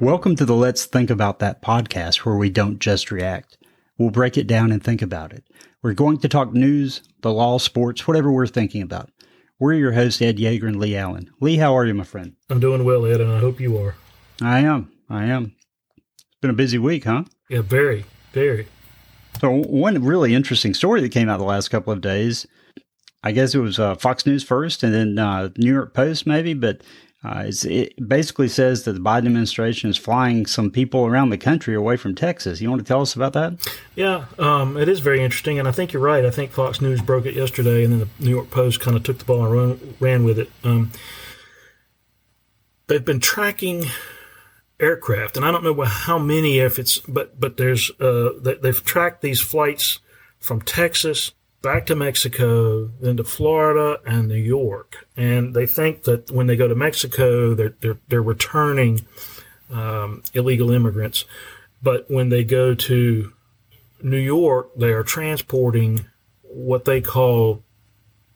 Welcome to the Let's Think About That podcast, where we don't just react. We'll break it down and think about it. We're going to talk news, the law, sports, whatever we're thinking about. We're your hosts, Ed Yeager and Lee Allen. Lee, how are you, my friend? I'm doing well, Ed, and I hope you are. I am. I am. It's been a busy week, huh? Yeah, very, very. So, one really interesting story that came out the last couple of days, I guess it was uh, Fox News first and then uh, New York Post, maybe, but uh, it basically says that the Biden administration is flying some people around the country away from Texas. You want to tell us about that? Yeah, um, it is very interesting, and I think you're right. I think Fox News broke it yesterday, and then the New York Post kind of took the ball and run, ran with it. Um, they've been tracking aircraft, and I don't know how many, if it's, but but there's uh, they've tracked these flights from Texas back to Mexico, then to Florida and New York. And they think that when they go to Mexico, they're, they're, they're returning um, illegal immigrants. But when they go to New York, they are transporting what they call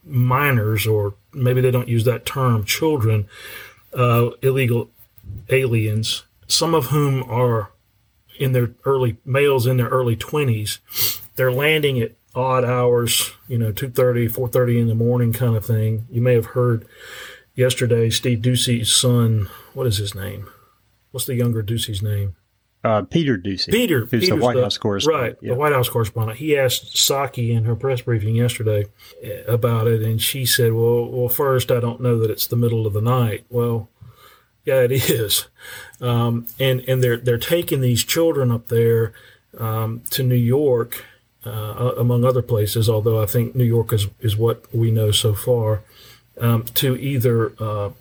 minors, or maybe they don't use that term, children, uh, illegal aliens, some of whom are in their early males in their early 20s. They're landing at odd hours, you know, 2.30, 4.30 in the morning kind of thing. You may have heard yesterday Steve Doocy's son, what is his name? What's the younger Doocy's name? Uh, Peter Doocy. Peter. Who's Peter's the White House correspondent. Right, yeah. the White House correspondent. He asked Psaki in her press briefing yesterday eh, about it, and she said, well, well, first, I don't know that it's the middle of the night. Well, yeah, it is. Um, and, and they're, they're taking these children up there um, to New York – uh, among other places, although I think New York is, is what we know so far, um, to either uh,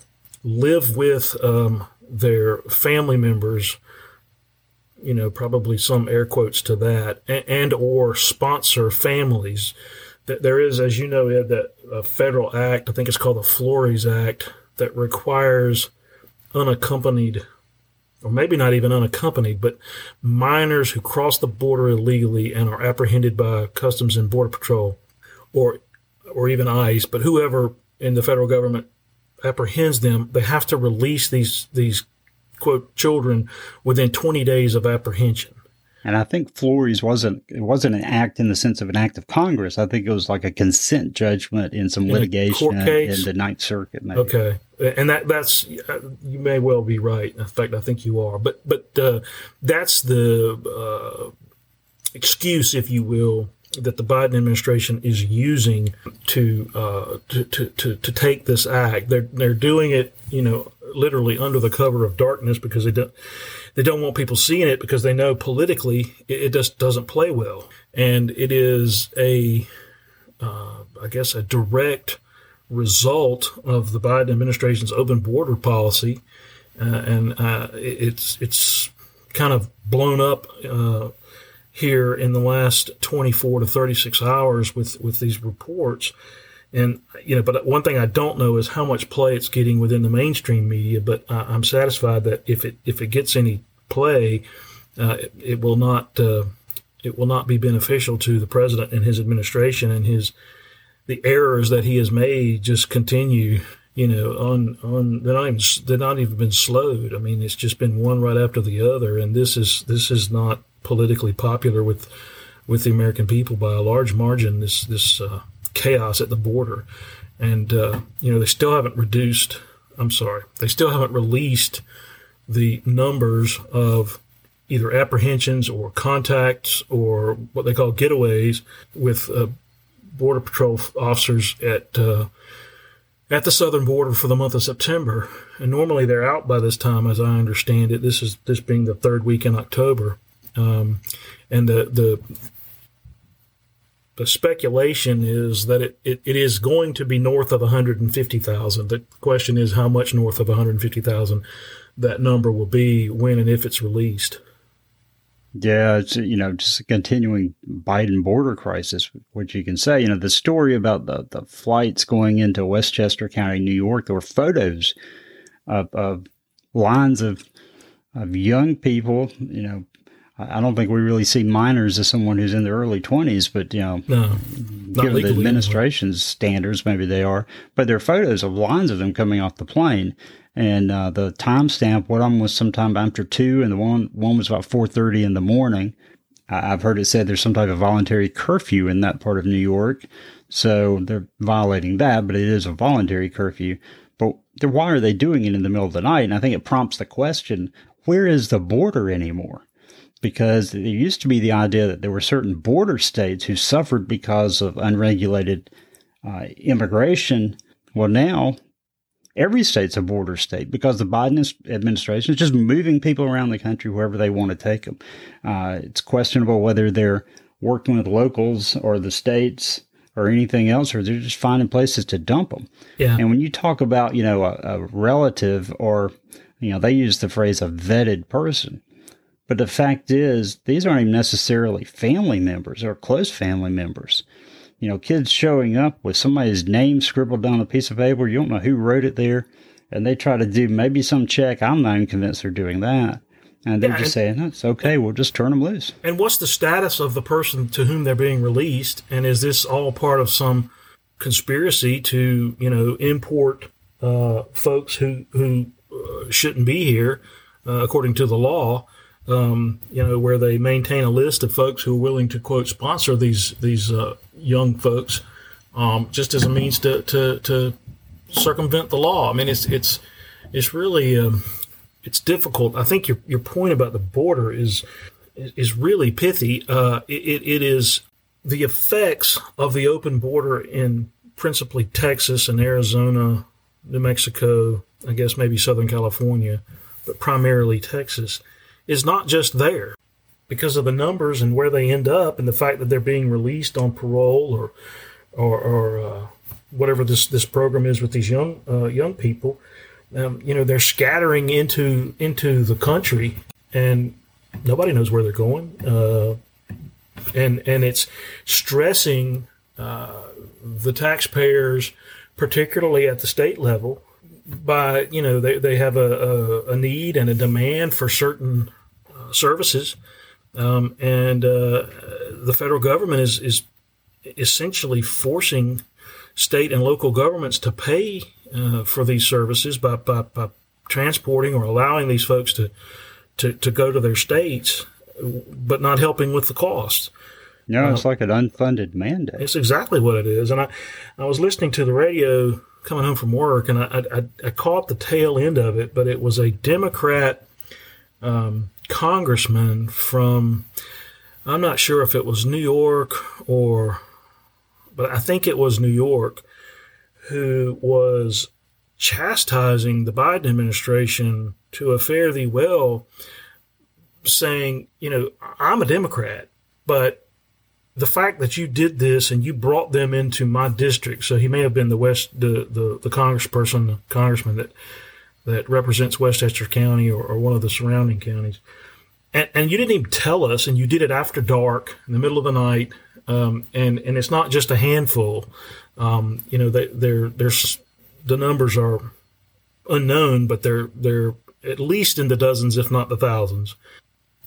live with um, their family members, you know, probably some air quotes to that, and, and or sponsor families. There is, as you know, Ed, that a federal act, I think it's called the Flores Act, that requires unaccompanied or maybe not even unaccompanied, but minors who cross the border illegally and are apprehended by Customs and Border Patrol or or even ICE, but whoever in the federal government apprehends them, they have to release these these quote children within 20 days of apprehension. And I think Flores wasn't it wasn't an act in the sense of an act of Congress. I think it was like a consent judgment in some in litigation in the Ninth Circuit. Maybe. Okay, and that that's uh, you may well be right. In fact, I think you are. But but uh, that's the uh, excuse, if you will, that the Biden administration is using to, uh, to, to to to take this act. They're they're doing it, you know, literally under the cover of darkness because they don't they don't want people seeing it because they know politically it, it just doesn't play well, and it is a uh, I guess a direct result of the Biden administration's open border policy, uh, and uh, it's it's kind of blown up uh, here in the last 24 to 36 hours with with these reports. And you know, but one thing I don't know is how much play it's getting within the mainstream media. But I'm satisfied that if it if it gets any play, uh, it, it, will not uh, it will not be beneficial to the president and his administration and his the errors that he has made just continue. You know, on on they're not even they're not even been slowed. I mean, it's just been one right after the other, and this is this is not politically popular with with the American people by a large margin. This this uh, chaos at the border, and uh, you know they still haven't reduced. I'm sorry, they still haven't released the numbers of either apprehensions or contacts or what they call getaways with uh, border patrol officers at uh, at the southern border for the month of September. And normally they're out by this time, as I understand it. This is this being the third week in October, um, and the the the speculation is that it, it, it is going to be north of 150,000. The question is how much north of 150,000 that number will be when and if it's released. Yeah, it's you know just a continuing Biden border crisis, which you can say. You know the story about the the flights going into Westchester County, New York. There were photos of, of lines of of young people. You know, I don't think we really see minors as someone who's in their early twenties, but you know, no, given the administration's standards, maybe they are. But there are photos of lines of them coming off the plane, and uh, the timestamp, one of them was sometime after two, and the one one was about four thirty in the morning. I've heard it said there's some type of voluntary curfew in that part of New York, so they're violating that, but it is a voluntary curfew. But why are they doing it in the middle of the night? And I think it prompts the question: Where is the border anymore? Because there used to be the idea that there were certain border states who suffered because of unregulated uh, immigration. Well, now every state's a border state because the Biden administration is just moving people around the country wherever they want to take them. Uh, it's questionable whether they're working with locals or the states or anything else, or they're just finding places to dump them. Yeah. And when you talk about, you know, a, a relative or, you know, they use the phrase a vetted person. But the fact is, these aren't even necessarily family members or close family members you know, kids showing up with somebody's name scribbled on a piece of paper. You don't know who wrote it there. And they try to do maybe some check. I'm not even convinced they're doing that. And they're yeah, just and, saying, it's okay, we'll just turn them loose. And what's the status of the person to whom they're being released? And is this all part of some conspiracy to, you know, import uh, folks who, who uh, shouldn't be here uh, according to the law? Um, you know, where they maintain a list of folks who are willing to quote sponsor these these uh, young folks, um, just as a means to, to, to circumvent the law. I mean, it's it's it's really um, it's difficult. I think your your point about the border is is really pithy. Uh, it, it is the effects of the open border in principally Texas and Arizona, New Mexico, I guess maybe Southern California, but primarily Texas, is not just there because of the numbers and where they end up, and the fact that they're being released on parole or or, or uh, whatever this this program is with these young uh, young people. Um, you know, they're scattering into into the country, and nobody knows where they're going. Uh, and and it's stressing uh, the taxpayers, particularly at the state level, by you know they, they have a, a, a need and a demand for certain services um, and uh, the federal government is, is essentially forcing state and local governments to pay uh, for these services by, by, by, transporting or allowing these folks to, to, to go to their states, but not helping with the cost. No, it's uh, like an unfunded mandate. It's exactly what it is. And I, I was listening to the radio coming home from work, and I, I, I caught the tail end of it, but it was a Democrat um, congressman from, I'm not sure if it was New York or, but I think it was New York, who was chastising the Biden administration to a fare thee well, saying, you know, I'm a Democrat, but the fact that you did this and you brought them into my district, so he may have been the West, the, the, the congressperson, the congressman that that represents Westchester County or, or one of the surrounding counties. And, and, you didn't even tell us, and you did it after dark in the middle of the night. Um, and and it's not just a handful. Um, you know, they, they're, there's the numbers are unknown, but they're they're at least in the dozens, if not the thousands.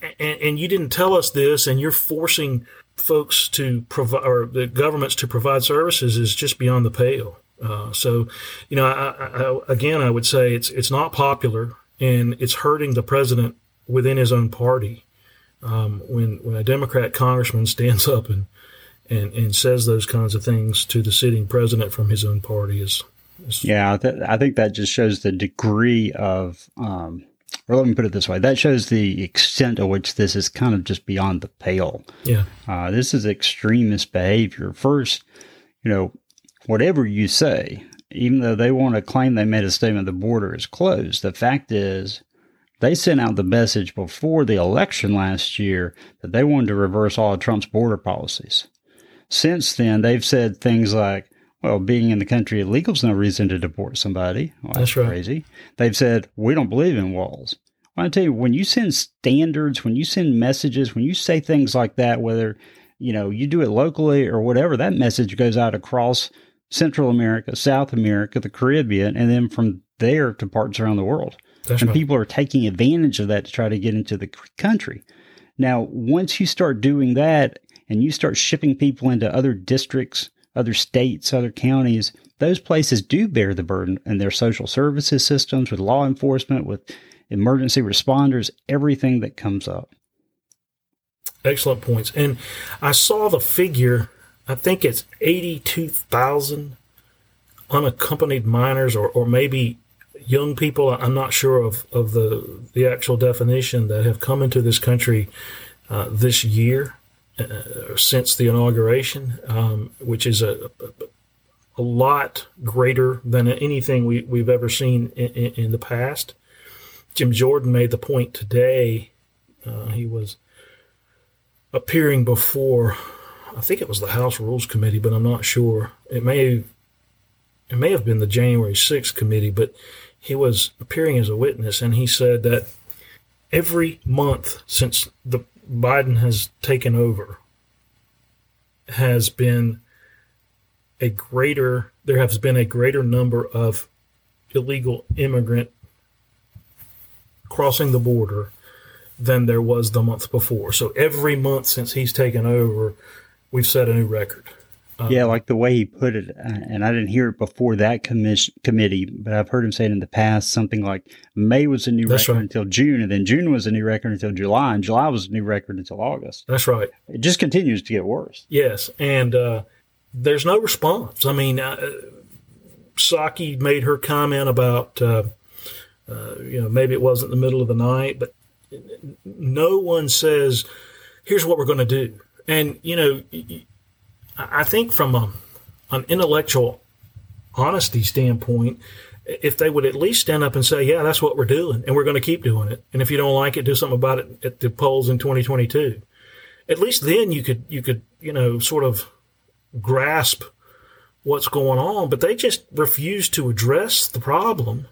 And, and you didn't tell us this, and you're forcing folks to provide or the governments to provide services is just beyond the pale. Uh, so, you know, I, I, again, I would say it's it's not popular and it's hurting the president within his own party. Um, when when a Democrat congressman stands up and, and and says those kinds of things to the sitting president from his own party is, is yeah, th- I think that just shows the degree of. Um, or let me put it this way: that shows the extent to which this is kind of just beyond the pale. Yeah, uh, this is extremist behavior. First, you know, whatever you say, even though they want to claim they made a statement the border is closed, the fact is they sent out the message before the election last year that they wanted to reverse all of Trump's border policies. Since then, they've said things like, well, being in the country illegal is no reason to deport somebody. Well, that's, that's right. crazy. They've said, we don't believe in walls. Well, I tell you, when you send standards, when you send messages, when you say things like that, whether you know you do it locally or whatever, that message goes out across Central America, South America, the Caribbean, and then from there to parts around the world. That's and right. people are taking advantage of that to try to get into the country. Now, once you start doing that and you start shipping people into other districts, other states, other counties, those places do bear the burden in their social services systems, with law enforcement, with emergency responders, everything that comes up. Excellent points. And I saw the figure, I think it's 82,000 unaccompanied minors or, or maybe young people, I'm not sure of, of the, the actual definition, that have come into this country uh, this year uh, since the inauguration, um, which is a, a, a, lot greater than anything we, we've ever seen in, in, in, the past. Jim Jordan made the point today. Uh, he was appearing before, I think it was the House Rules Committee, but I'm not sure. It may it may have been the January 6th committee, but he was appearing as a witness, and he said that every month since the Biden has taken over has been a greater there has been a greater number of illegal immigrant crossing the border than there was the month before. So every month since he's taken over, we've set a new record. Um, yeah, like the way he put it, uh, and I didn't hear it before that commission, committee, but I've heard him say it in the past something like May was a new record right. until June, and then June was a new record until July, and July was a new record until August. That's right. It just continues to get worse. Yes, and uh, there's no response. I mean, uh, Psaki made her comment about, uh, uh, you know, maybe it wasn't the middle of the night, but no one says, here's what we're going to do. And, you know, I think from a, an intellectual honesty standpoint, if they would at least stand up and say, yeah, that's what we're doing and we're going to keep doing it. And if you don't like it, do something about it at the polls in 2022. At least then you could, you could, you know, sort of grasp what's going on, but they just refuse to address the problem.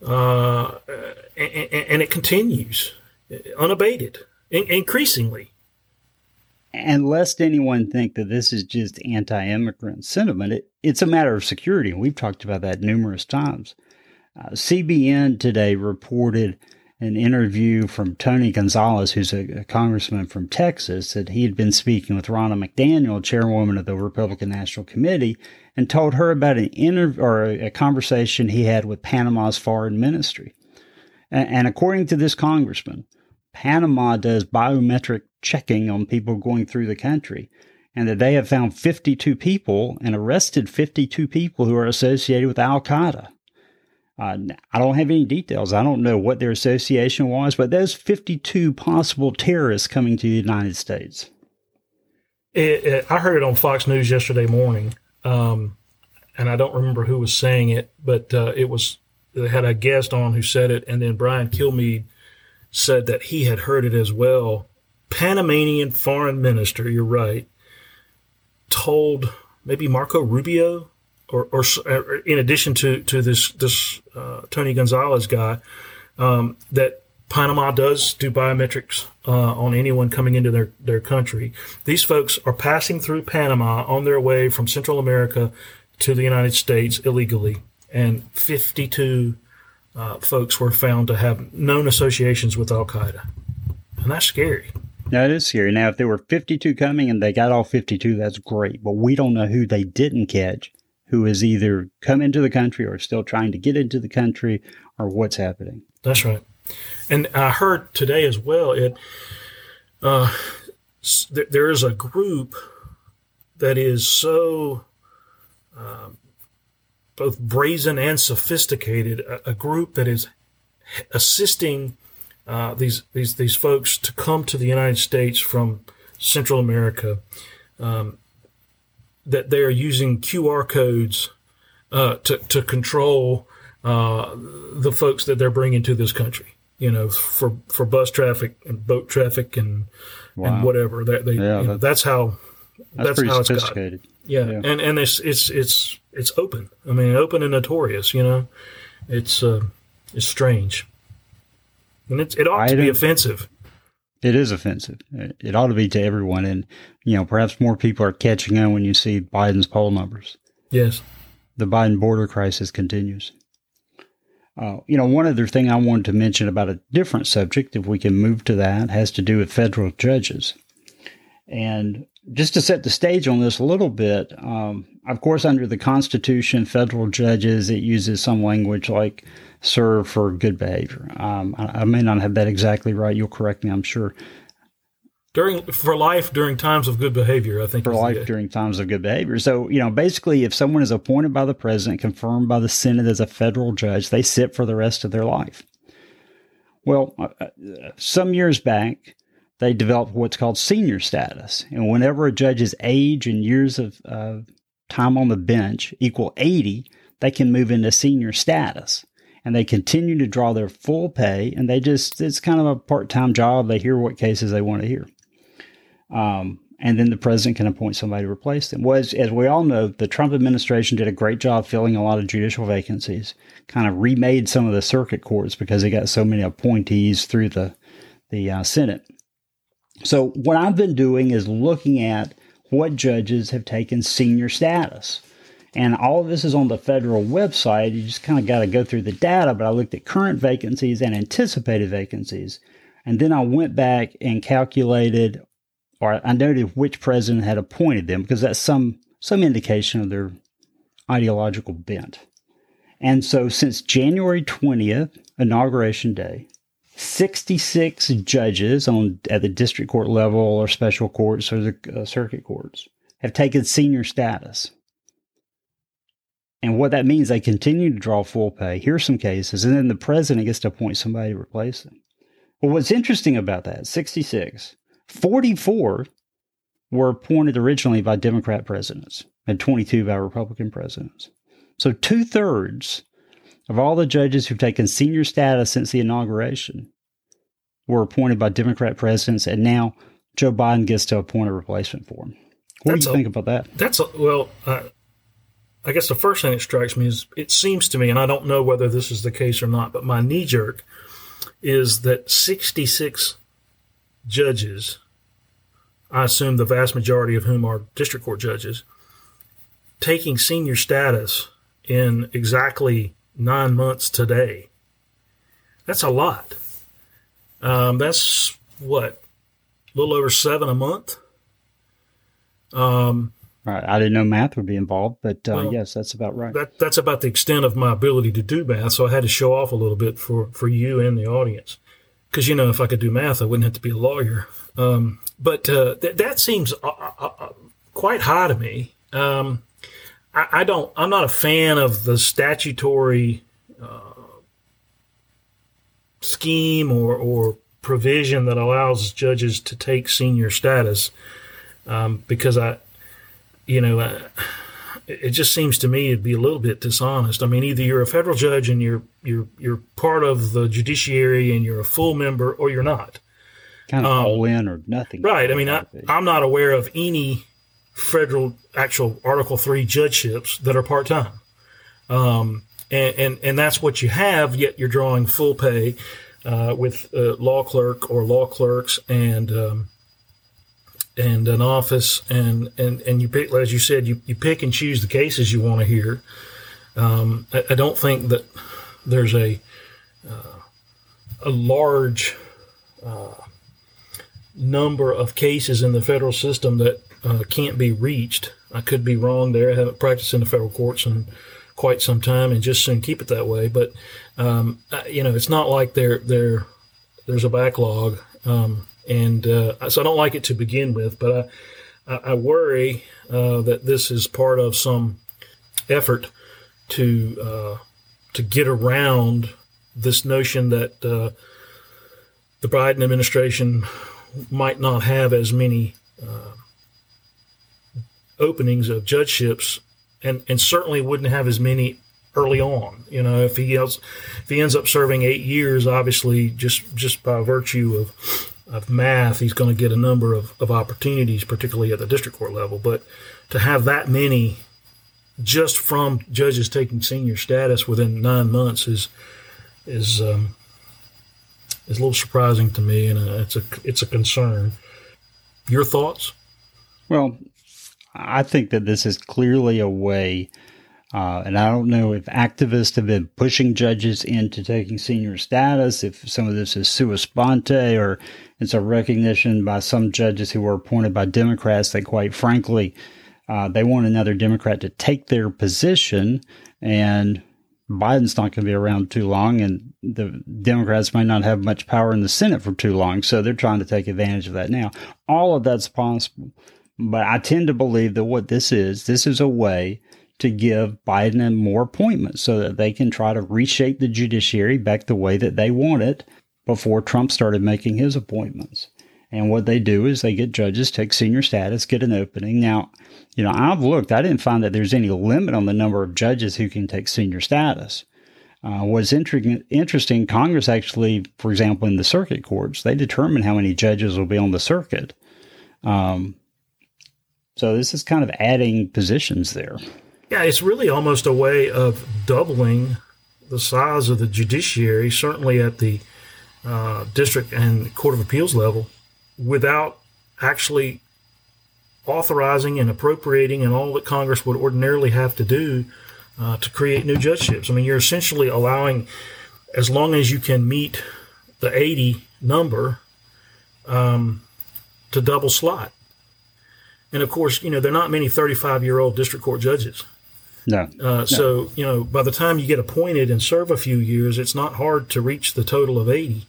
Uh, and, and, it continues unabated, in- increasingly. And lest anyone think that this is just anti immigrant sentiment, it, it's a matter of security. We've talked about that numerous times. Uh, CBN today reported an interview from Tony Gonzalez, who's a, a, congressman from Texas, that he had been speaking with Ronna McDaniel, chairwoman of the Republican National Committee, and told her about an interview or a, a conversation he had with Panama's foreign ministry. And, and according to this congressman, Panama does biometric checking on people going through the country, and that they have found 52 people and arrested 52 people who are associated with Al Qaeda. Uh, I don't have any details. I don't know what their association was, but there's 52 possible terrorists coming to the United States. It, it, I heard it on Fox News yesterday morning, um, and I don't remember who was saying it, but uh, it was they had a guest on who said it, and then Brian Kilmeade said that he had heard it as well. Panamanian foreign minister, you're right, told maybe Marco Rubio, or, or, or in addition to to this this uh, Tony Gonzalez guy, um, that Panama does do biometrics uh, on anyone coming into their, their country. These folks are passing through Panama on their way from Central America to the United States illegally, and 52 uh, folks were found to have known associations with Al Qaeda. And that's scary. It is scary. Now, if there were 52 coming and they got all 52, that's great. But we don't know who they didn't catch, who has either come into the country or still trying to get into the country or what's happening. That's right. And I heard today as well, it uh, there is a group that is so um, both brazen and sophisticated, a, a group that is assisting uh, these these these folks to come to the United States from Central America. Um, that they are using QR codes uh, to to control uh, the folks that they're bringing to this country. You know, for for bus traffic and boat traffic and wow. and whatever. That they, yeah, you know, that's how that's, that's how it's sophisticated. Got. Yeah. yeah, and and it's it's it's it's open. I mean, open and notorious. You know, it's uh, it's strange, and it's, it ought I to be offensive. It is offensive. It ought to be to everyone, and you know, perhaps more people are catching on when you see Biden's poll numbers. Yes, the Biden border crisis continues. Uh, you know, one other thing I wanted to mention about a different subject, if we can move to that, has to do with federal judges. And just to set the stage on this a little bit, um, of course, under the Constitution, federal judges, it uses some language like serve for good behavior. Um, I, I, may not have that exactly right. You'll correct me, I'm sure. During for life during times of good behavior, I think for life during times of good behavior. So you know, basically, if someone is appointed by the president, confirmed by the Senate as a federal judge, they sit for the rest of their life. Well, uh, uh some years back, they developed what's called senior status, and whenever a judge's age and years of uh, time on the bench equal 80, they can move into senior status. And they continue to draw their full pay and they just it's kind of a part-time job. They hear what cases they want to hear. Um, and then the president can appoint somebody to replace them. Well as, as, we all know the trump administration did a great job filling a lot of judicial vacancies kind of remade some of the circuit courts because they got so many appointees through the the uh, senate. So what i've been doing is looking at what judges have taken senior status and all of this is on the federal website. You just kind of got to go through the data, but I looked at current vacancies and anticipated vacancies. And then I went back and calculated, or I noted which president had appointed them because that's some, some indication of their ideological bent. And so since January 20th, inauguration day, 66 judges on at the district court level or special courts or the uh, circuit courts have taken senior status. And what that means, they continue to draw full pay. Hears some cases, and then the president gets to appoint somebody to replace them. Well, what's interesting about that, 66, 44 were appointed originally by Democrat presidents and 22 by Republican presidents. So two thirds of all the judges who've taken senior status since the inauguration were appointed by Democrat presidents, and now Joe Biden gets to appoint a replacement for him. What that's do you a, think about that? That's a, well, uh, I guess the first thing that strikes me is it seems to me, and I don't know whether this is the case or not, but my knee jerk is that 66 judges, I assume the vast majority of whom are district court judges, taking senior status in exactly nine months today. That's a lot. Um, that's what, a little over seven a month. Um, Right. I didn't know math would be involved, but uh, well, yes, that's about right. That, that's about the extent of my ability to do math. So I had to show off a little bit for, for you and the audience. Because, you know, if I could do math, I wouldn't have to be a lawyer. Um, but uh, th- that seems uh, uh, uh, quite high to me. Um, I, I, don't, I'm not a fan of the statutory uh, scheme or, or provision that allows judges to take senior status um, because I, you know, uh, it just seems to me it'd be a little bit dishonest. I mean, either you're a federal judge and you're you're you're part of the judiciary and you're a full member, or you're not. Kind of um, all in or nothing. Right. I mean, I, I'm not aware of any federal actual Article Three judgeships that are part time. Um, and, and and that's what you have. Yet you're drawing full pay uh, with a law clerk or law clerks and um, and an office and, and, and you pick, as you said, you, you pick and choose the cases you want to hear. Um, I, I, don't think that there's a, uh, a large uh, number of cases in the federal system that uh, can't be reached. I could be wrong there. I haven't practiced in the federal courts in quite some time and just soon keep it that way. But, um, you know, it's not like there, there, there's a backlog. Um, and uh, so I don't like it to begin with. But I, I worry uh, that this is part of some effort to uh, to get around this notion that uh, the Biden administration might not have as many uh, openings of judgeships, and and certainly wouldn't have as many early on. You know, if he else, if he ends up serving eight years, obviously just just by virtue of of math, he's going to get a number of, of opportunities, particularly at the district court level. But to have that many just from judges taking senior status within nine months is is um, is a little surprising to me, and uh, it's a it's a concern. Your thoughts? Well, I think that this is clearly a way Uh, and I don't know if activists have been pushing judges into taking senior status, if some of this is sua sponte, or it's a recognition by some judges who were appointed by Democrats that, quite frankly, uh, they want another Democrat to take their position. And Biden's not going to be around too long, and the Democrats might not have much power in the Senate for too long. So they're trying to take advantage of that now. All of that's possible. But I tend to believe that what this is, this is a way to give Biden more appointments so that they can try to reshape the judiciary back the way that they want it before Trump started making his appointments. And what they do is they get judges, take senior status, get an opening. Now, you know, I've looked, I didn't find that there's any limit on the number of judges who can take senior status. Uh, what's inter- interesting, Congress actually, for example, in the circuit courts, they determine how many judges will be on the circuit. Um, so this is kind of adding positions there. Yeah, it's really almost a way of doubling the size of the judiciary, certainly at the uh, district and court of appeals level, without actually authorizing and appropriating and all that Congress would ordinarily have to do uh, to create new judgeships. I mean, you're essentially allowing, as long as you can meet the 80 number, um, to double slot. And of course, you know, there are not many 35 year old district court judges. No. Uh, no. So, you know, by the time you get appointed and serve a few years, it's not hard to reach the total of 80.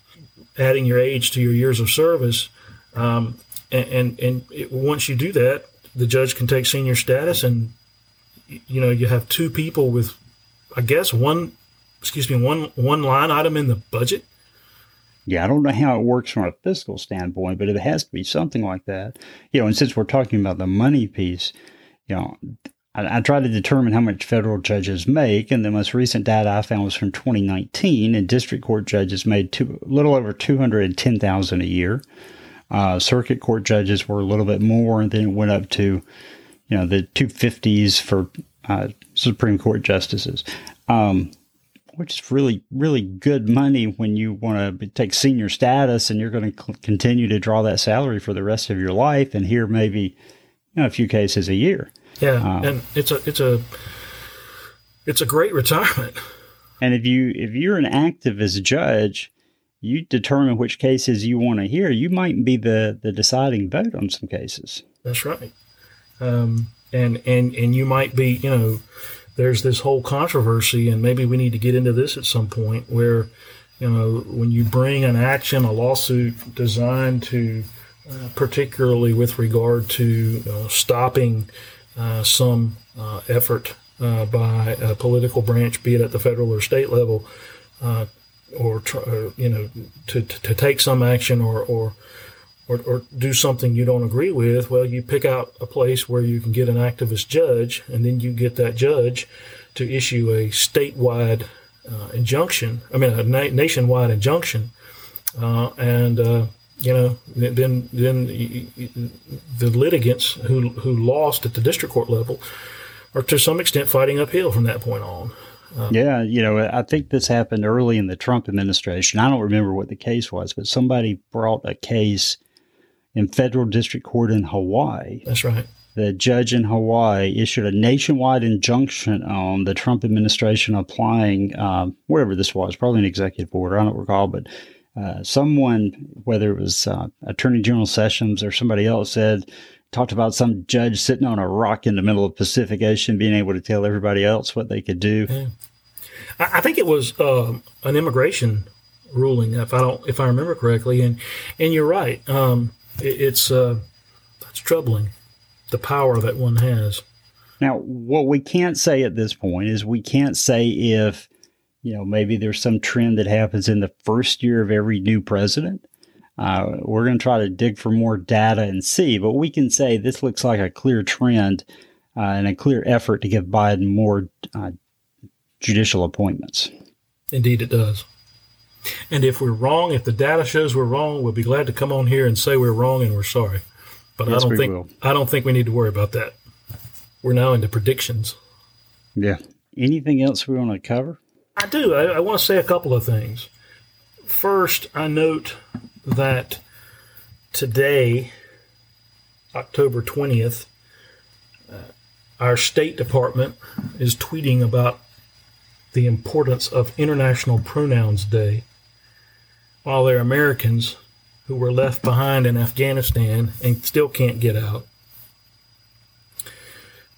Adding your age to your years of service. Um, and, and, and it, once you do that, the judge can take senior status and, you know, you have two people with, I guess, one, excuse me, one, one line item in the budget. Yeah, I don't know how it works from a fiscal standpoint, but it has to be something like that. You know, and since we're talking about the money piece, you know, I, I try to determine how much federal judges make, and the most recent data I found was from 2019, and district court judges made two, a little over 210000 a year. Uh, circuit court judges were a little bit more, and then it went up to, you know, the 250s for uh, Supreme Court justices, um, which is really, really good money when you want to take senior status and you're going to continue to draw that salary for the rest of your life, and hear maybe, you know, a few cases a year. Yeah, um, and it's a it's a it's a great retirement. And if you if you're an activist judge, you determine which cases you want to hear. You might be the the deciding vote on some cases. That's right. Um, and and and you might be you know there's this whole controversy, and maybe we need to get into this at some point where you know when you bring an action, a lawsuit designed to uh, particularly with regard to uh, stopping uh, some uh, effort uh, by a political branch, be it at the federal or state level, or, try, you know to, to take some action or, or or, or, do something you don't agree with, well, you pick out a place where you can get an activist judge, and then you get that judge to issue a statewide uh, injunction. I mean, a na- nationwide injunction, uh, and uh, you know, then then the litigants who who lost at the district court level are to some extent fighting uphill from that point on. Um, yeah, you know, I think this happened early in the Trump administration. I don't remember what the case was, but somebody brought a case in federal district court in Hawaii. That's right. The judge in Hawaii issued a nationwide injunction on the Trump administration applying, um, wherever this was, probably an executive order, I don't recall, but uh, someone, whether it was uh, Attorney General Sessions or somebody else, said talked about some judge sitting on a rock in the middle of the Pacific Ocean, being able to tell everybody else what they could do. Yeah. I think it was uh, an immigration ruling, if I don't, if I remember correctly, and and you're right. Um, it, it's uh, it's troubling the power that one has. Now, what we can't say at this point is we can't say if you know, maybe there's some trend that happens in the first year of every new president. Uh, we're going to try to dig for more data and see, but we can say this looks like a clear trend uh, and a clear effort to give Biden more uh, judicial appointments. Indeed, it does. And if we're wrong, if the data shows we're wrong, we'll be glad to come on here and say we're wrong and we're sorry. But yes, I don't think will. I don't think we need to worry about that. We're now into predictions. Yeah. Anything else we want to cover? I do. I, I want to say a couple of things. First, I note that today, October 20th, uh, our State Department is tweeting about the importance of International Pronouns Day, while there are Americans who were left behind in Afghanistan and still can't get out.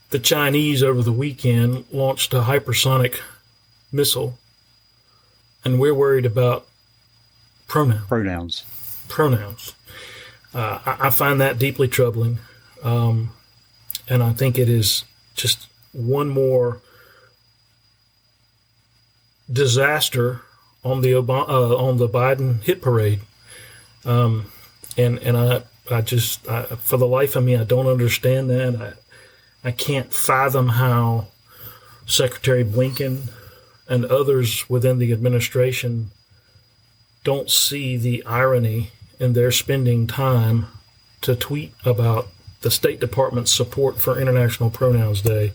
The Chinese over the weekend launched a hypersonic missile, and we're worried about pronouns. Pronouns. Pronouns. Uh, I, I, find that deeply troubling, um, and I think it is just one more disaster on the Obama, uh, on the Biden hit parade. Um, and and I I just I, for the life of me I don't understand that. I I can't fathom how Secretary Blinken and others within the administration don't see the irony in their spending time to tweet about the State Department's support for International Pronouns Day.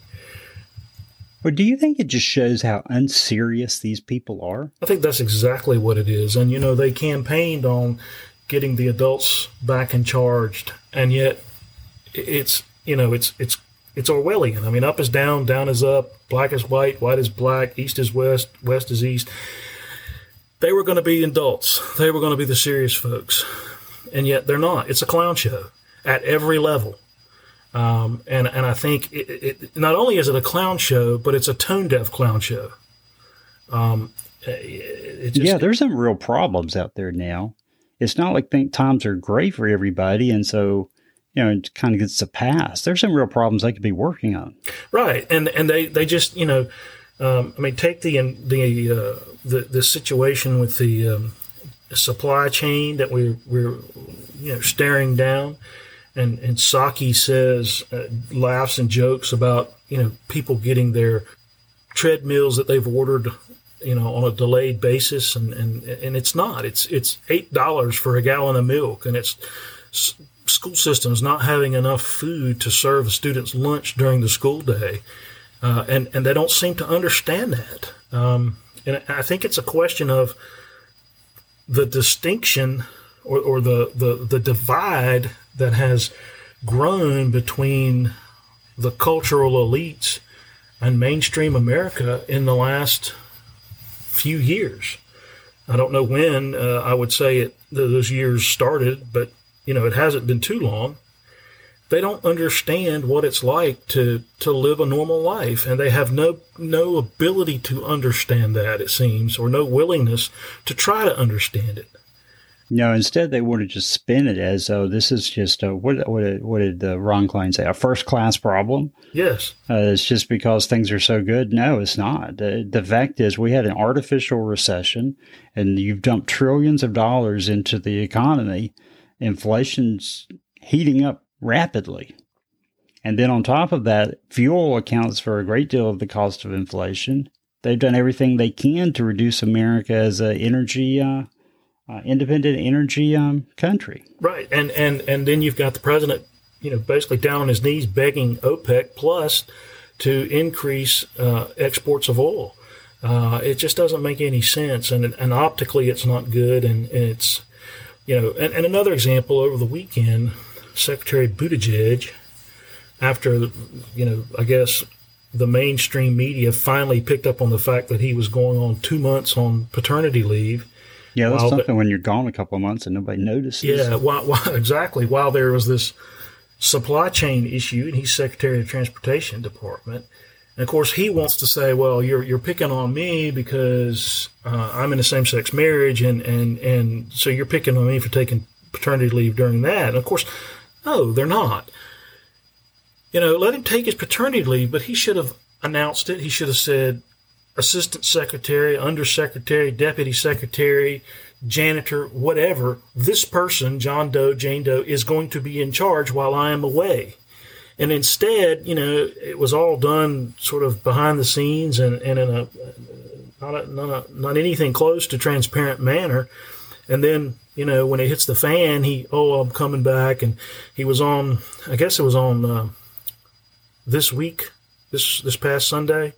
Or do you think it just shows how unserious these people are? I think that's exactly what it is. And, you know, they campaigned on getting the adults back and charged, and yet it's, you know, it's, it's, it's Orwellian. I mean, up is down, down is up, black is white, white is black, east is west, west is east. They were going to be adults. They were going to be the serious folks. And yet they're not. It's a clown show at every level. Um, and and I think it, it, not only is it a clown show, but it's a tone deaf clown show. Um, just, yeah, there's some real problems out there now. It's not like think times are great for everybody, and so you know it kind of gets a pass. There's some real problems they could be working on. Right, and and they they just you know, um, I mean, take the the uh, the the situation with the um, supply chain that we we're you know staring down and and Psaki says uh, laughs and jokes about you know people getting their treadmills that they've ordered you know on a delayed basis. And and and it's not. It's it's eight dollars for a gallon of milk. And it's school systems not having enough food to serve a student's lunch during the school day. Uh, and and they don't seem to understand that. Um, and I think it's a question of the distinction or, or the, the, the divide that has grown between the cultural elites and mainstream America in the last few years. I don't know when uh, I would say it those years started, but you know it hasn't been too long. They don't understand what it's like to to live a normal life, and they have no no ability to understand that. It seems, or no willingness to try to understand it. No, instead they want to just spin it as though this is just a what what what did the Ron Klain say a first class problem? Yes, uh, it's just because things are so good. No, it's not. The, the fact is we had an artificial recession, and you've dumped trillions of dollars into the economy. Inflation's heating up rapidly, and then on top of that, fuel accounts for a great deal of the cost of inflation. They've done everything they can to reduce America as an energy. Uh, uh, independent energy um, country. Right, and and and then you've got the president, you know, basically down on his knees begging OPEC plus to increase uh, exports of oil. Uh, it just doesn't make any sense, and and optically it's not good, and, and it's you know, and, and another example over the weekend, Secretary Buttigieg, after you know, I guess the mainstream media finally picked up on the fact that he was going on two months on paternity leave yeah, that's something the, when you're gone a couple of months and nobody notices. Yeah, while, while, exactly. While there was this supply chain issue, and he's Secretary of Transportation Department, and of course he wants to say, "Well, you're you're picking on me because uh, I'm in a same-sex marriage, and and and so you're picking on me for taking paternity leave during that." And of course, no, they're not. You know, let him take his paternity leave, but he should have announced it. He should have said, assistant secretary, undersecretary, deputy secretary, janitor, whatever, this person, John Doe, Jane Doe, is going to be in charge while I am away. And instead, you know, it was all done sort of behind the scenes and, and in a not, a, not, a, not anything close to transparent manner. And then, you know, when it hits the fan, he, oh, I'm coming back. And he was on, I guess it was on uh, this week, this this past Sunday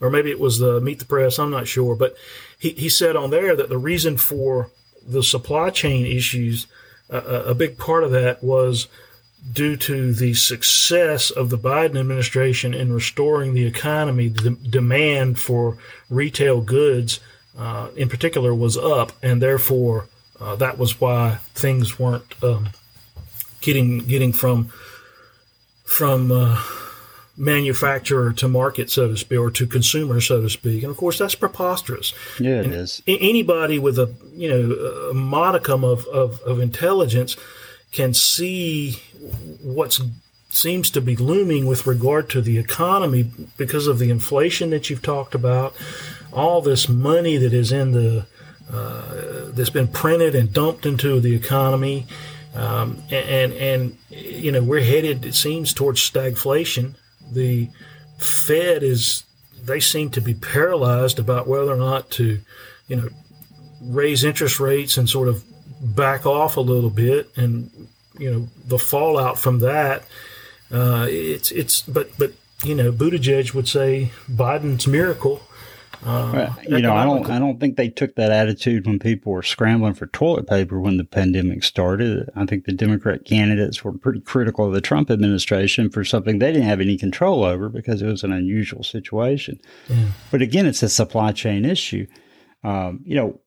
or maybe it was the Meet the Press. I'm not sure, but he, he said on there that the reason for the supply chain issues, uh, a big part of that was due to the success of the Biden administration in restoring the economy, the demand for retail goods uh, in particular was up, and therefore uh, that was why things weren't um, getting getting from from uh, manufacturer to market, so to speak, or to consumer, so to speak. And of course, that's preposterous. Yeah, it and is. Anybody with a you know a modicum of, of, of intelligence can see what seems to be looming with regard to the economy because of the inflation that you've talked about, all this money that is in the uh, that's been printed and dumped into the economy. Um, and, and, and you know we're headed it seems towards stagflation the Fed is they seem to be paralyzed about whether or not to, you know, raise interest rates and sort of back off a little bit, and you know the fallout from that. Uh, it's it's but but you know Buttigieg would say Biden's miracle uh, you know, I don't. I don't think they took that attitude when people were scrambling for toilet paper when the pandemic started. I think the Democrat candidates were pretty critical of the Trump administration for something they didn't have any control over because it was an unusual situation. Yeah. But again, it's a supply chain issue. Um, you know,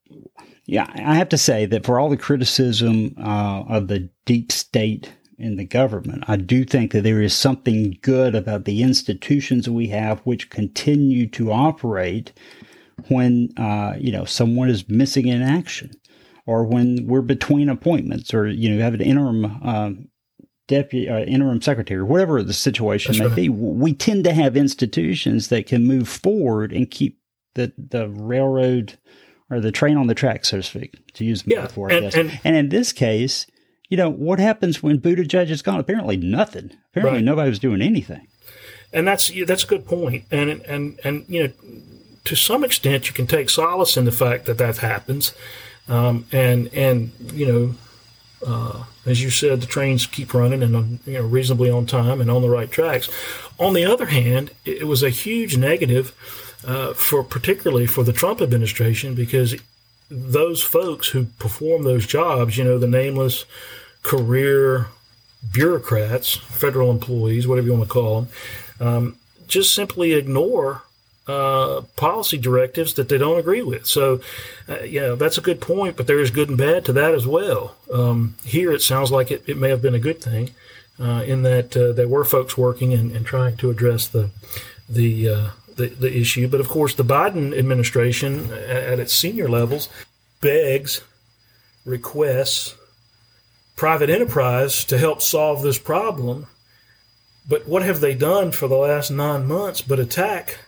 yeah, I have to say that for all the criticism uh, of the deep state in the government. I do think that there is something good about the institutions we have which continue to operate when uh, you know someone is missing in action, or when we're between appointments, or you know have an interim um, deputy, uh, interim secretary, whatever the situation That's may right. be. We tend to have institutions that can move forward and keep the the railroad or the train on the track, so to speak, to use the yeah, metaphor. And, and, and in this case, you know, what happens when Buttigieg is gone? Apparently nothing. Apparently right. nobody was doing anything. And that's that's a good point. And and and you know, to some extent, you can take solace in the fact that that happens. Um, and and you know, uh, as you said, the trains keep running and you know reasonably on time and on the right tracks. On the other hand, it was a huge negative uh, for particularly for the Trump administration because those folks who perform those jobs, you know, the nameless career bureaucrats, federal employees, whatever you want to call them, um, just simply ignore uh, policy directives that they don't agree with. So, uh, that's a good point, but there is good and bad to that as well. Um, here, it sounds like it, it, may have been a good thing uh, in that uh, there were folks working and, and, trying to address the the, uh, the the issue. But of course, the Biden administration, at, at its senior levels, begs, requests private enterprise to help solve this problem. But what have they done for the last nine months but attack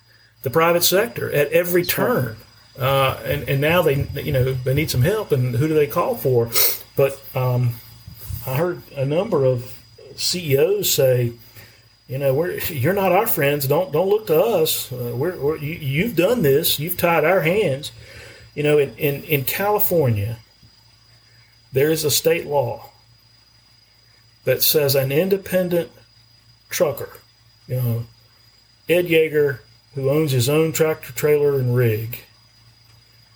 the private sector at every turn? Uh, and, and now they, you know, they need some help, and who do they call for? But um, I heard a number of CEOs say, you know, we're, you're not our friends. Don't don't look to us. Uh, we're, we're you, have done this. You've tied our hands. You know, in, in, in California, there is a state law that says an independent trucker, you know, Ed Yeager, who owns his own tractor trailer and rig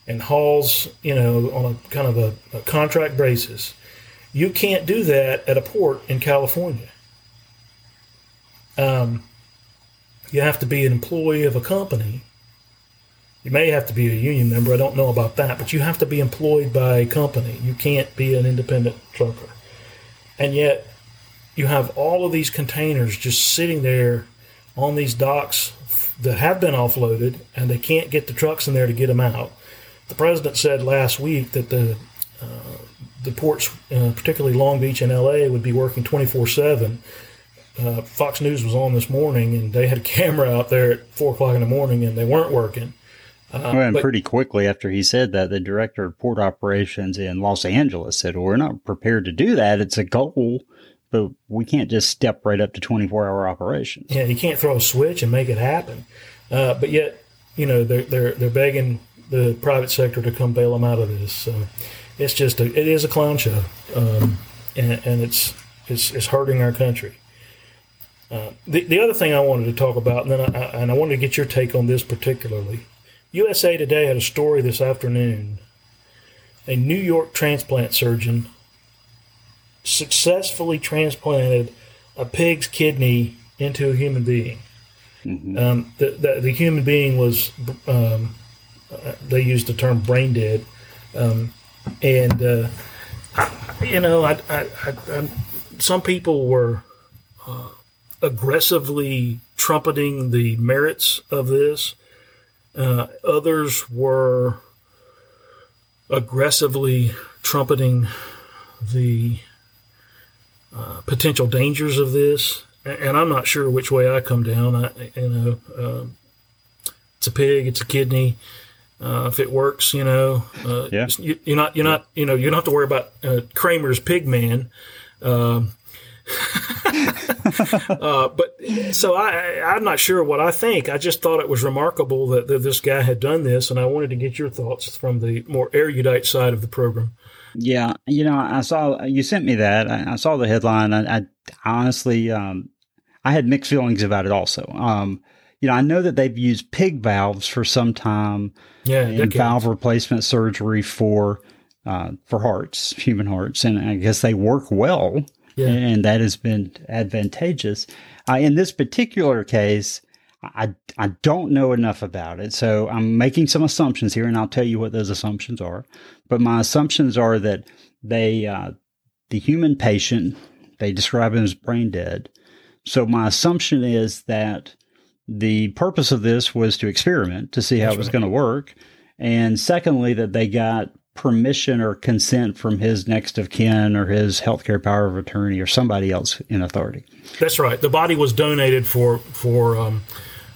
and hauls, you know, on a kind of a, a contract basis, you can't do that at a port in California. Um, you have to be an employee of a company. You may have to be a union member. I don't know about that, but you have to be employed by a company. You can't be an independent trucker. And yet, you have all of these containers just sitting there on these docks that have been offloaded and they can't get the trucks in there to get them out. The president said last week that the uh, the ports, uh, particularly Long Beach and LA, would be working 24 uh, Fox News was on this morning and they had a camera out there at 4 o'clock in the morning and they weren't working. Uh, well, and but, pretty quickly after he said that, the director of port operations in Los Angeles said, well, We're not prepared to do that. It's a goal but we can't just step right up to 24 hour operations. Yeah, you can't throw a switch and make it happen. Uh, but yet, you know, they're, they're, they're begging the private sector to come bail them out of this. So it's just a, it is a clown show. Um, and, and it's, it's, it's hurting our country. Uh, the, the other thing I wanted to talk about, and then I, and I wanted to get your take on this particularly. USA Today had a story this afternoon. A New York transplant surgeon successfully transplanted a pig's kidney into a human being. Mm-hmm. Um, the, the, the, human being was, um, uh, they used the term brain dead. Um, and, uh, you know, I, I, some people were uh, aggressively trumpeting the merits of this. Uh, others were aggressively trumpeting the uh, potential dangers of this, and I'm not sure which way I come down. I, you know, uh, it's a pig, it's a kidney. Uh, if it works, you know, uh, yeah. you, are not, you're not, you know, you don't have to worry about uh, Kramer's Pig Man. Um, uh, but so I, I'm not sure what I think. I just thought it was remarkable that, that, this guy had done this, and I wanted to get your thoughts from the more erudite side of the program. Yeah, you know, I saw you sent me that. I, I saw the headline. I, I honestly, um, I had mixed feelings about it. Also, um, you know, I know that they've used pig valves for some time. Yeah, in valve replacement surgery for uh, for hearts, human hearts, and I guess they work well yeah. and that has been advantageous. Uh, in this particular case, I, I don't know enough about it. So I'm making some assumptions here, and I'll tell you what those assumptions are. But my assumptions are that they, uh, the human patient, they describe him as brain dead. So my assumption is that the purpose of this was to experiment to see how That's it was right. going to work. And secondly, that they got permission or consent from his next of kin or his healthcare power of attorney or somebody else in authority. That's right. The body was donated for for um,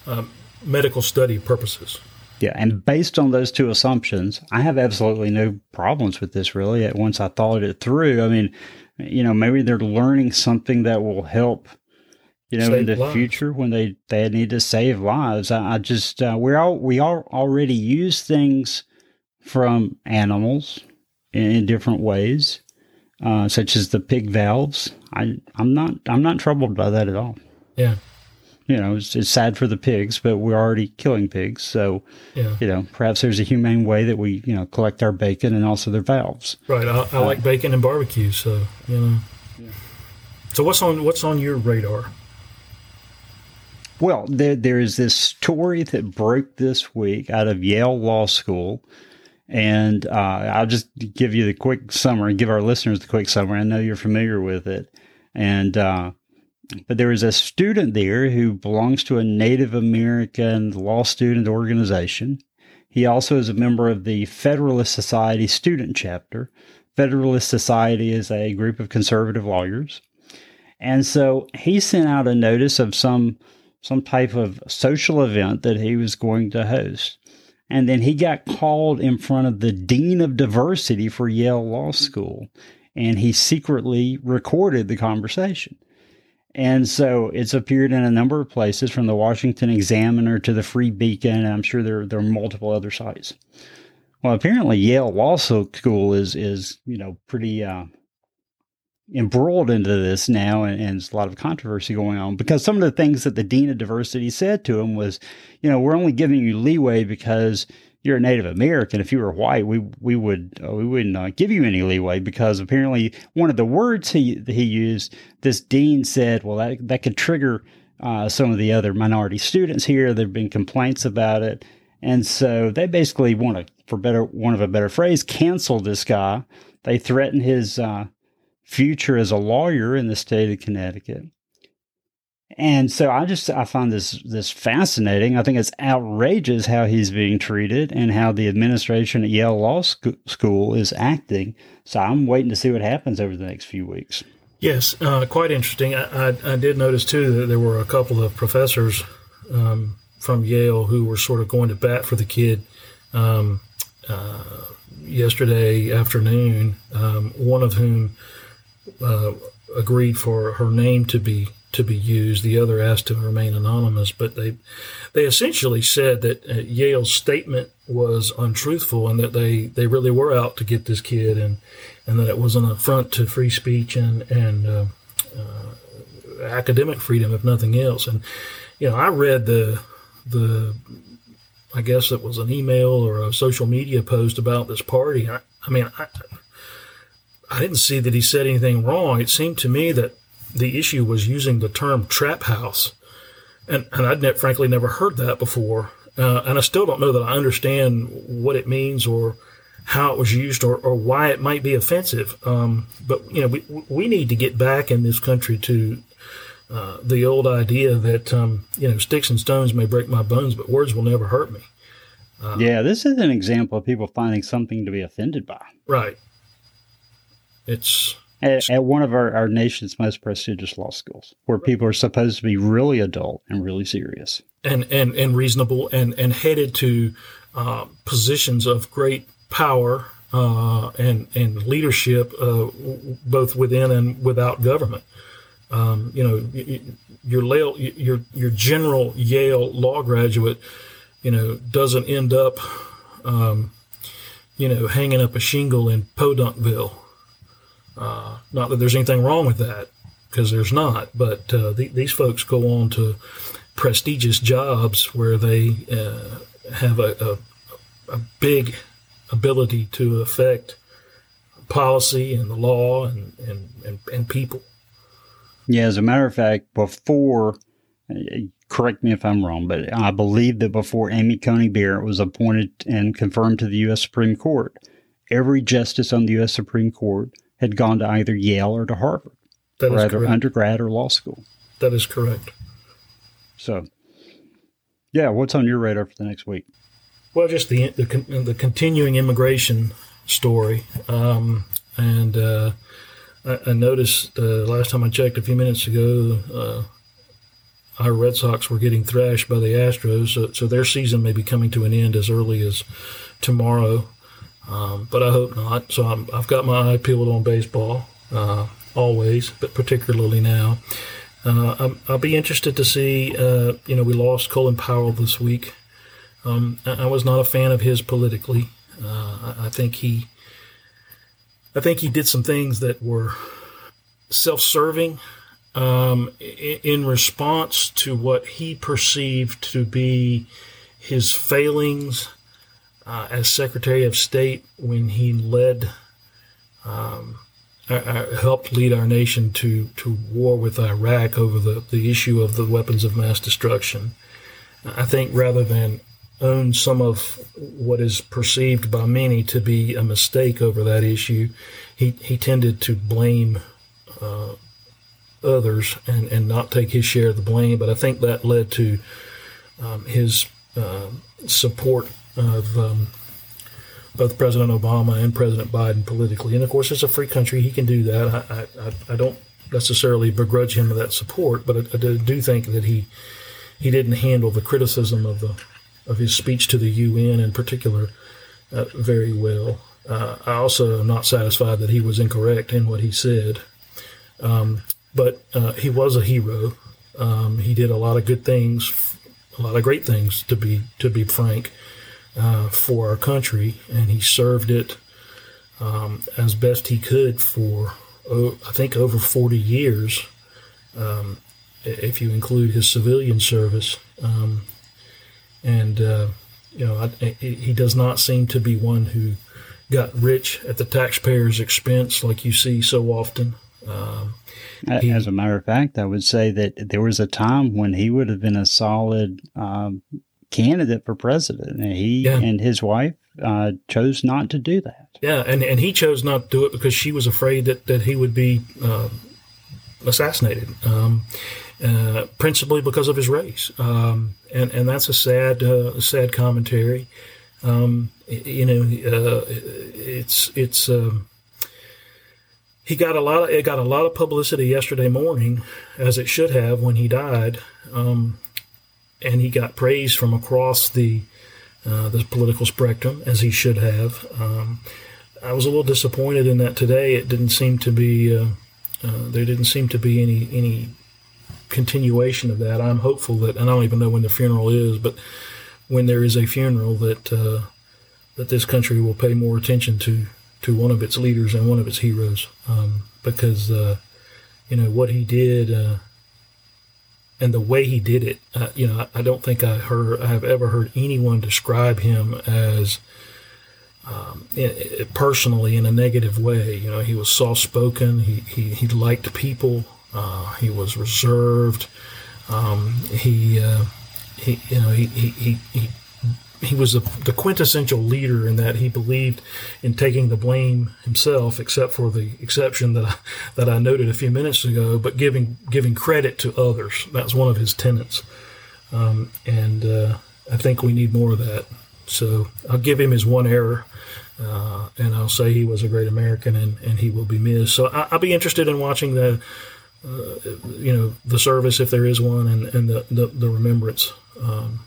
uh, medical study purposes. Yeah, and based on those two assumptions, I have absolutely no problems with this. Really, once I thought it through, I mean, you know, maybe they're learning something that will help you know, save in the lives. future when they, they need to save lives. I, I just uh, we all we all already use things from animals in, different ways, uh, such as the pig valves. I, I'm not I'm not troubled by that at all. Yeah. You know, it's, it's sad for the pigs, but we're already killing pigs. So, yeah. you know, perhaps there's a humane way that we, you know, collect our bacon and also their valves. Right. I, I uh, like bacon and barbecue. So, you know. Yeah. So what's on what's on your radar? Well, there there is this story that broke this week out of Yale Law School and uh, I'll just give you the quick summary, give our listeners the quick summary. I know you're familiar with it. And, uh, but there is a student there who belongs to a Native American law student organization. He also is a member of the Federalist Society student chapter. Federalist Society is a group of conservative lawyers. And so he sent out a notice of some some type of social event that he was going to host. And then he got called in front of the Dean of Diversity for Yale Law School. And he secretly recorded the conversation. And so it's appeared in a number of places from the Washington Examiner to the Free Beacon. And I'm sure there, there are multiple other sites. Well, apparently Yale Law School is, is you know, pretty uh, embroiled into this now, and, and, there's a lot of controversy going on because some of the things that the dean of diversity said to him was, you know, we're only giving you leeway because you're a Native American. If you were white, we we would uh, we wouldn't uh, give you any leeway because apparently one of the words he he used, this dean said, well that that could trigger uh, some of the other minority students here. There've been complaints about it, and so they basically want to, for better one of a better phrase, cancel this guy. They threatened his uh, future as a lawyer in the state of Connecticut. And so I just I find this this fascinating. I think it's outrageous how he's being treated and how the administration at Yale Law School is acting. So I'm waiting to see what happens over the next few weeks. Yes, uh, quite interesting. I, I, I, did notice too that there were a couple of professors um, from Yale who were sort of going to bat for the kid um, uh, yesterday afternoon. Um, one of whom uh, agreed for her name to be to be used. The other asked to remain anonymous, but they they essentially said that uh, Yale's statement was untruthful and that they, they really were out to get this kid and and that it was an affront to free speech and and uh, uh, academic freedom, if nothing else. And you know, I read the the I guess it was an email or a social media post about this party. I, I mean, I, I didn't see that he said anything wrong. It seemed to me that the issue was using the term trap house. And, and I'd ne- frankly never heard that before. Uh, and I still don't know that I understand what it means or how it was used or, or why it might be offensive. Um, but, you know, we, we need to get back in this country to uh, the old idea that, um, you know, sticks and stones may break my bones, but words will never hurt me. Uh, yeah, this is an example of people finding something to be offended by. Right. It's at, at, one of our, our nation's most prestigious law schools, where people are supposed to be really adult and really serious, and and and reasonable, and and headed to uh, positions of great power uh, and and leadership, uh, both within and without government. Um, you know, your Yale, your your general Yale law graduate, you know, doesn't end up, um, you know, hanging up a shingle in Podunkville uh, not that there's anything wrong with that, because there's not. But uh, the, these folks go on to prestigious jobs where they uh, have a, a, a, big ability to affect policy and the law and, and, and, and people. Yeah, as a matter of fact, before, correct me if I'm wrong, but I believe that before Amy Coney Barrett was appointed and confirmed to the U.S. Supreme Court, every justice on the U.S. Supreme Court had gone to either Yale or to Harvard, that or either correct. undergrad or law school. That is correct. So, yeah, what's on your radar for the next week? Well, just the the, the continuing immigration story, um, and uh, I, I, noticed uh, last time I checked a few minutes ago, uh, our Red Sox were getting thrashed by the Astros, so, so their season may be coming to an end as early as tomorrow. Um, but I hope not. So i have got my eye peeled on baseball uh, always, but particularly now. Uh, i will be interested to see. Uh, you know, we lost Colin Powell this week. Um, I, I, was not a fan of his politically. Uh, I, I, think he, I think he did some things that were self-serving um, in, in response to what he perceived to be his failings uh, as Secretary of State when he led, um, uh, uh, helped lead our nation to, to war with Iraq over the, the issue of the weapons of mass destruction. I think rather than own some of what is perceived by many to be a mistake over that issue, he, he tended to blame uh, others and, and not take his share of the blame. But I think that led to um, his uh, support of um, both President Obama and President Biden politically. And of course, it's a free country; he can do that. I, I, I don't necessarily begrudge him that support, but I, I, do think that he he didn't handle the criticism of the of his speech to the UN in particular uh, very well. Uh, I also am not satisfied that he was incorrect in what he said, um, but uh, he was a hero. Um, he did a lot of good things, a lot of great things to be to be frank uh, for our country, and he served it um, as best he could for, oh, I think, over 40 years, um, if you include his civilian service. Um, and, uh, you know, I, he does not seem to be one who got rich at the taxpayer's expense like you see so often. Um, he, As a matter of fact, I would say that there was a time when he would have been a solid um, candidate for president, and he yeah. and his wife uh, chose not to do that. Yeah, and, and he chose not to do it because she was afraid that, that he would be uh, assassinated, um, uh, principally because of his race. Um, and and that's a sad uh, sad commentary. Um, you know, uh, it's it's. Um, he got a lot of it got a lot of publicity yesterday morning, as it should have when he died. Um, and he got praise from across the uh, the political spectrum as he should have. Um, I was a little disappointed in that today. It didn't seem to be uh, uh, there didn't seem to be any any continuation of that. I'm hopeful that, and I don't even know when the funeral is, but when there is a funeral, that uh, that this country will pay more attention to to one of its leaders and one of its heroes, um, because uh, you know what he did uh, and the way he did it, uh, you know, I, I, don't think I heard, I have ever heard anyone describe him as um, personally in a negative way. You know, he was soft spoken. He, he he liked people. Uh, he was reserved. Um, he uh, he you know he he he. he he was a, the quintessential leader in that he believed in taking the blame himself, except for the exception that I, that I noted a few minutes ago. But giving giving credit to others that's one of his tenets, um, and uh, I think we need more of that. So I'll give him his one error. Uh, and I'll say he was a great American, and, and he will be missed. So I, will be interested in watching the, uh, you know, the service if there is one, and, and the, the, the remembrance. Um,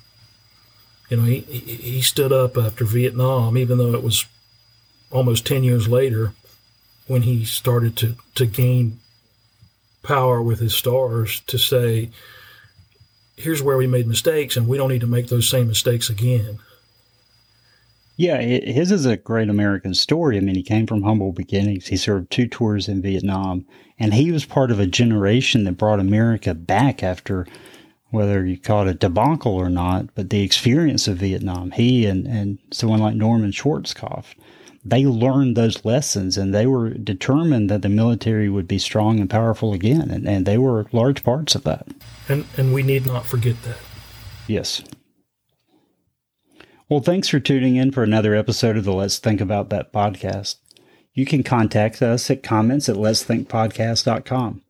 you know, he he stood up after Vietnam, even though it was almost ten years later when he started to to gain power with his stars to say, "Here's where we made mistakes, and we don't need to make those same mistakes again." Yeah, his is a great American story. I mean, he came from humble beginnings. He served two tours in Vietnam, and he was part of a generation that brought America back after whether you call it a debacle or not, but the experience of Vietnam. He and, and someone like Norman Schwarzkopf, they learned those lessons and they were determined that the military would be strong and powerful again. And, and they were large parts of that. And, and we need not forget that. Yes. Well, thanks for tuning in for another episode of the Let's Think About That podcast. You can contact us at comments at letsthinkpodcast.com.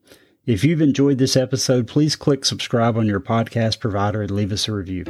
If you've enjoyed this episode, please click subscribe on your podcast provider and leave us a review.